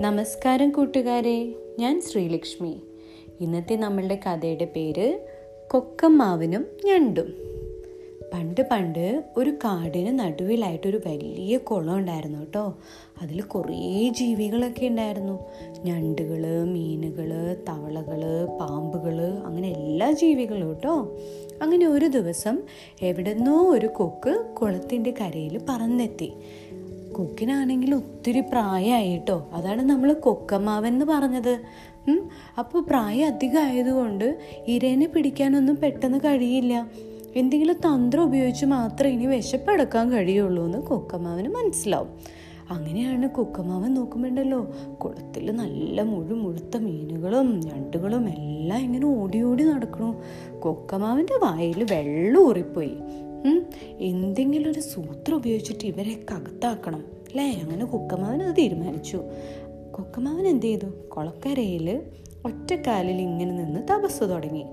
നമസ്കാരം കൂട്ടുകാരെ ഞാൻ ശ്രീലക്ഷ്മി. ഇന്നത്തെ നമ്മളുടെ കഥയുടെ പേര് കൊക്കമ്മാവനും ഞണ്ടും. പണ്ട് പണ്ട് ഒരു കാടിന് നടുവിലായിട്ടൊരു വലിയ കുളം ഉണ്ടായിരുന്നു കേട്ടോ. അതിൽ കുറേ ജീവികളൊക്കെ ഉണ്ടായിരുന്നു. ഞണ്ടുകൾ മീനുകൾ തവളകൾ പാമ്പുകൾ അങ്ങനെ എല്ലാ ജീവികളും കേട്ടോ. അങ്ങനെ ഒരു ദിവസം എവിടെന്നോ ഒരു കൊക്ക് കുളത്തിന്റെ കരയിൽ പറന്നെത്തി. കൊക്കിനാണെങ്കിൽ ഒത്തിരി പ്രായമായിട്ടോ? അതാണ് നമ്മൾ കൊക്കമാവെന്ന് പറഞ്ഞത്. അപ്പോൾ പ്രായം അധികം ആയതുകൊണ്ട് ഇരേനെ പിടിക്കാനൊന്നും പെട്ടെന്ന് കഴിയില്ല. എന്തെങ്കിലും തന്ത്രം ഉപയോഗിച്ച് മാത്രമേ ഇനി വിശപ്പടക്കാൻ കഴിയുള്ളൂ എന്ന് കൊക്കമാവന് മനസ്സിലാവും. അങ്ങനെയാണ് കൊക്കമാവൻ നോക്കുമ്പോണ്ടല്ലോ കുളത്തിൽ നല്ല മുഴു മുഴുത്ത മീനുകളും ഞണ്ടുകളും എല്ലാം ഇങ്ങനെ ഓടി ഓടി നടക്കണു. കൊക്കമാവന്റെ വായിൽ വെള്ളം ഊറിപ്പോയി. എന്തെങ്കിലും ഒരു സൂത്രം ഉപയോഗിച്ചിട്ട് ഇവരെ കകത്താക്കണം. അല്ലേ? അങ്ങനെ കൊക്കമാവൻ അത് തീരുമാനിച്ചു. കൊക്കമാവൻ എന്ത് ചെയ്തു? കുളക്കരയിൽ ഒറ്റക്കാലിൽ ഇങ്ങനെ നിന്ന് തപസ് തുടങ്ങി.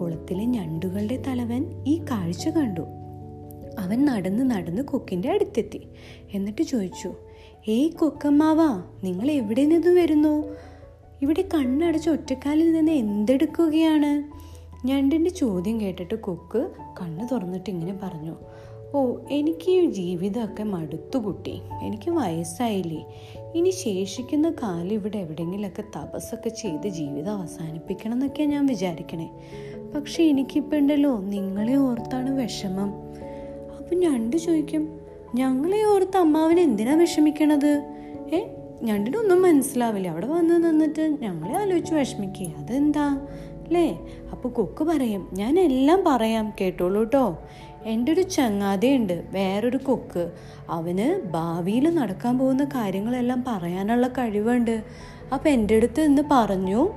കുളത്തിലെ ഞണ്ടുകളുടെ തലവൻ ഈ കാഴ്ച കണ്ടു. അവൻ നടന്ന് നടന്ന് കൊക്കിന്റെ അടുത്തെത്തി. എന്നിട്ട് ചോദിച്ചു ഏയ് കൊക്കമ്മാവാ നിങ്ങൾ എവിടെ നിന്ന് വരുന്നു? ഇവിടെ കണ്ണടച്ച് ഒറ്റക്കാലിൽ നിന്ന് എന്തെടുക്കുകയാണ്? ഞണ്ടിന്റെ ചോദ്യം കേട്ടിട്ട് കൊക്ക് കണ്ണു തുറന്നിട്ട് ഇങ്ങനെ പറഞ്ഞു ഓ എനിക്ക് ഈ ജീവിതമൊക്കെ മടുത്തു കുട്ടി. എനിക്ക് വയസ്സായില്ലേ. ഇനി ശേഷിക്കുന്ന കാലം ഇവിടെ എവിടെയെങ്കിലൊക്കെ തപസ്സൊക്കെ ചെയ്ത് ജീവിതം അവസാനിപ്പിക്കണം എന്നൊക്കെയാണ് ഞാൻ വിചാരിക്കണേ. പക്ഷെ എനിക്കിപ്പോൾ ഉണ്ടല്ലോ നിങ്ങളെ ഓർത്താണ് വിഷമം. അപ്പം ഞണ്ട് ചോദിക്കും ഞങ്ങളെ ഓർത്ത് അമ്മാവന് എന്തിനാ വിഷമിക്കണത്? ഏ ഞണ്ടിനൊന്നും മനസ്സിലാവില്ല. അവിടെ വന്ന് നിന്നിട്ട് ഞങ്ങളെ ആലോചിച്ച് വിഷമിക്കുക അതെന്താ? അല്ലേ? അപ്പോൾ കൊക്ക് പറയും ഞാൻ എല്ലാം പറയാം കേട്ടോളൂ കേട്ടോ എന്റെ ഒരു ചങ്ങാതിയുണ്ട് വേറൊരു കൊക്ക്. അവന് ഭാവിയിൽ നടക്കാൻ പോകുന്ന കാര്യങ്ങളെല്ലാം പറയാനുള്ള കഴിവുണ്ട്. അപ്പോൾ എന്റെ അടുത്ത് നിന്ന് പറഞ്ഞു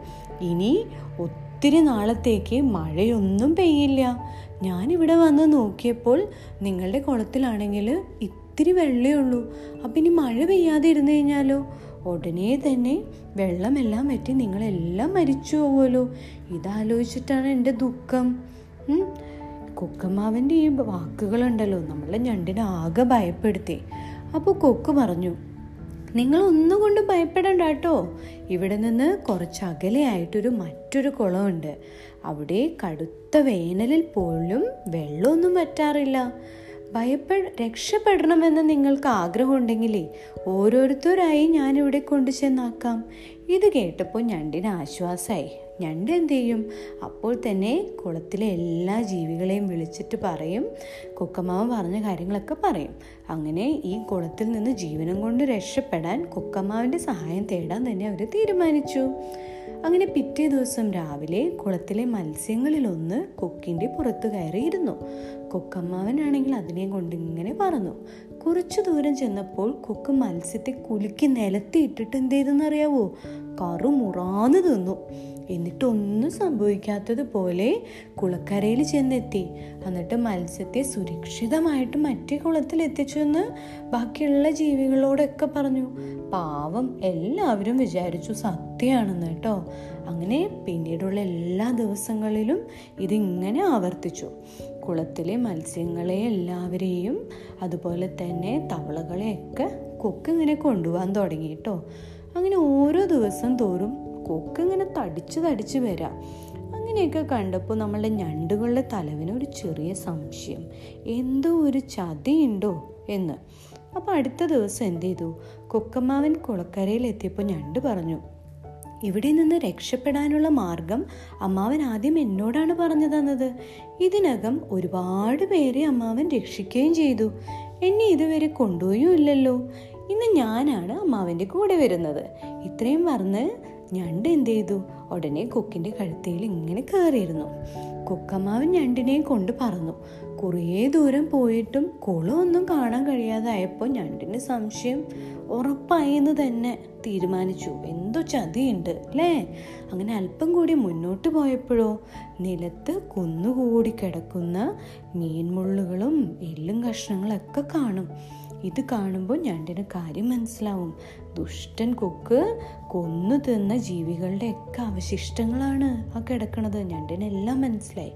ഇനി ഒത്തിരി നാളത്തേക്ക് മഴയൊന്നും പെയ്യില്ല. ഞാനിവിടെ വന്ന് നോക്കിയപ്പോൾ നിങ്ങളുടെ കുളത്തിലാണെങ്കിൽ ഇത്തിരി വെള്ളമേ ഉള്ളൂ. അപ്പം ഇനി മഴ പെയ്യാതെ ഇരുന്ന് കഴിഞ്ഞാലോ? ഉടനെ തന്നെ വെള്ളമെല്ലാം പറ്റി നിങ്ങളെല്ലാം മരിച്ചു പോകുമല്ലോ ഇതാലോചിച്ചിട്ടാണ് എന്റെ ദുഃഖം. കൊക്കമ്മാവന്റെ ഈ വാക്കുകളുണ്ടല്ലോ നമ്മളെ ഞണ്ടിനെ ആകെ ഭയപ്പെടുത്തി. അപ്പോൾ കൊക്ക് പറഞ്ഞു നിങ്ങൾ ഒന്നുകൊണ്ടും ഭയപ്പെടണ്ട കേട്ടോ. ഇവിടെ നിന്ന് കുറച്ച് അകലെയായിട്ടൊരു മറ്റൊരു കുളമുണ്ട്. അവിടെ കടുത്ത വേനലിൽ പോലും വെള്ളമൊന്നും പറ്റാറില്ല ഭയപ്പെ രക്ഷപ്പെടണമെന്ന് നിങ്ങൾക്ക് ആഗ്രഹമുണ്ടെങ്കിലേ ഓരോരുത്തരായി ഞാനിവിടെ കൊണ്ടു ചെന്നാക്കാം ഇത് കേട്ടപ്പോൾ ഞണ്ടിന് ആശ്വാസമായി ഞണ്ട് എന്ത് ചെയ്യും അപ്പോൾ തന്നെ കുളത്തിലെ എല്ലാ ജീവികളെയും വിളിച്ചിട്ട് പറയും. കൊക്കമാവൻ പറഞ്ഞ കാര്യങ്ങളൊക്കെ പറയും. അങ്ങനെ ഈ കുളത്തിൽ നിന്ന് ജീവനം കൊണ്ട് രക്ഷപ്പെടാൻ കൊക്കമ്മാവിന്റെ സഹായം തേടാൻ തന്നെ അവർ തീരുമാനിച്ചു. അങ്ങനെ പിറ്റേ ദിവസം രാവിലെ കുളത്തിലെ മത്സ്യങ്ങളിലൊന്ന് കൊക്കിന്റെ പുറത്തു കയറിയിരുന്നു. കൊക്കമ്മാവനാണെങ്കിൽ അതിനെ കൊണ്ട് ഇങ്ങനെ പറഞ്ഞു കുറച്ചു ദൂരം ചെന്നപ്പോൾ കൊക്ക് മത്സ്യത്തെ കുലുക്കി നിലത്തിയിട്ടിട്ട് എന്ത് ചെയ്തെന്നറിയാവോ കറു മുറാന്ന് തിന്നു. എന്നിട്ടൊന്നും സംഭവിക്കാത്തതുപോലെ കുളക്കരയിൽ ചെന്നെത്തി. എന്നിട്ട് മത്സ്യത്തെ സുരക്ഷിതമായിട്ട് മറ്റേ കുളത്തിൽ എത്തിച്ചെന്ന് ബാക്കിയുള്ള ജീവികളോടൊക്കെ പറഞ്ഞു. പാവം എല്ലാവരും വിചാരിച്ചു സത്യമാണെന്ന് കേട്ടോ. അങ്ങനെ പിന്നീടുള്ള എല്ലാ ദിവസങ്ങളിലും ഇതിങ്ങനെ ആവർത്തിച്ചു. കുളത്തിലെ മത്സ്യങ്ങളെ എല്ലാവരെയും അതുപോലെ തന്നെ തവളകളെയൊക്കെ കൊക്ക് ഇങ്ങനെ കൊണ്ടുപോകാൻ തുടങ്ങി കേട്ടോ. അങ്ങനെ ഓരോ ദിവസം തോറും കൊക്ക് ഇങ്ങനെ തടിച്ച് തടിച്ച് വരാം. അങ്ങനെയൊക്കെ കണ്ടപ്പോൾ നമ്മളുടെ ഞണ്ടുകളുടെ തലവിന് ഒരു ചെറിയ സംശയം. എന്തോ ഒരു ചതിയുണ്ടോ എന്ന്. അപ്പോൾ അടുത്ത ദിവസം എന്ത് ചെയ്തു? കൊക്കമ്മാവൻ കുളക്കരയിൽ എത്തിയപ്പോൾ ഞണ്ട് പറഞ്ഞു ഇവിടെ നിന്ന് രക്ഷപ്പെടാനുള്ള മാർഗം അമ്മാവൻ ആദ്യം എന്നോടാണ് പറഞ്ഞു തന്നത്. ഇതിനകം ഒരുപാട് പേരെ അമ്മാവൻ രക്ഷിക്കുകയും ചെയ്തു. എന്നെ ഇതുവരെ കൊണ്ടുപോയും ഇല്ലല്ലോ. ഇന്ന് ഞാനാണ് അമ്മാവന്റെ കൂടെ വരുന്നത്. ഇത്രയും പറഞ്ഞ് ഞണ്ട് എന്ത് ചെയ്തു? ഉടനെ കൊക്കിന്റെ കഴുത്തയിൽ ഇങ്ങനെ കയറിയിരുന്നു കൊക്കമാവൻ ഞണ്ടിനെയും കൊണ്ട് പറന്നു. കുറേ ദൂരം പോയിട്ടും കുളമൊന്നും കാണാൻ കഴിയാതായപ്പോൾ ഞണ്ടിന് സംശയം ഉറപ്പായി എന്ന് തന്നെ തീരുമാനിച്ചു. എന്തോ ചതിയുണ്ട് അല്ലേ? അങ്ങനെ അല്പം കൂടി മുന്നോട്ട് പോയപ്പോഴോ നിലത്ത് കുന്നുകൂടി കിടക്കുന്ന മീൻമുള്ളുകളും എല്ലും കഷ്ണങ്ങളൊക്കെ കാണും. ഇത് കാണുമ്പോൾ ഞണ്ടിന് കാര്യം മനസ്സിലാവും. ദുഷ്ടൻ കൊക്ക് കൊന്നു തിന്ന ജീവികളുടെ ഒക്കെ അവശിഷ്ടങ്ങളാണ് ആ കിടക്കണത്. ഞണ്ടിനെല്ലാം മനസ്സിലായി.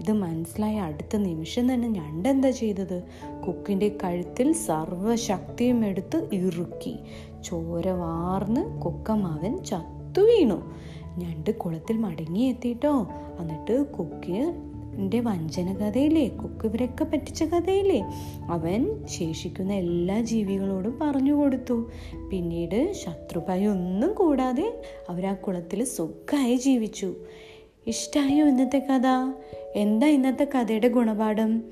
ഇത് മനസ്സിലായ അടുത്ത നിമിഷം തന്നെ ഞണ്ട് എന്താ ചെയ്തത്? കൊക്കിന്റെ കഴുത്തിൽ സർവശക്തിയും എടുത്ത് ഇറുക്കി. ചോര വാർന്ന് കൊക്കമാവൻ ചത്തു വീണു. ഞണ്ട് കുളത്തിൽ മടങ്ങിയെത്തിയിട്ടോ എന്നിട്ട് കൊക്കിന് എന്റെ വഞ്ചന കഥയില്ലേ കൊക്ക് ഇവരൊക്കെ പറ്റിച്ച കഥയില്ലേ അവൻ ശേഷിക്കുന്ന എല്ലാ ജീവികളോടും പറഞ്ഞു കൊടുത്തു. പിന്നീട് ശത്രുഭയം ഒന്നും കൂടാതെ അവരാ കുളത്തിൽ സുഖമായി ജീവിച്ചു. ഇഷ്ടായോ ഇന്നത്തെ കഥ? എന്താ ഇന്നത്തെ കഥയുടെ ഗുണപാഠം?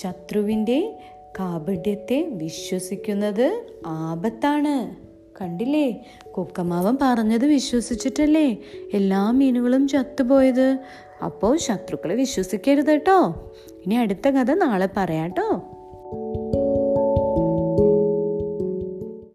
ശത്രുവിന്റെ കാപഢ്യത്തെ വിശ്വസിക്കുന്നത് ആപത്താണ്. കണ്ടില്ലേ? കൊക്കമാവൻ പറഞ്ഞത് വിശ്വസിച്ചിട്ടല്ലേ? എല്ലാ മീനുകളും ചത്തുപോയത്. അപ്പോൾ ശത്രുക്കളെ വിശ്വസിക്കരുത് കേട്ടോ. ഇനി അടുത്ത കഥ നാളെ പറയാട്ടോ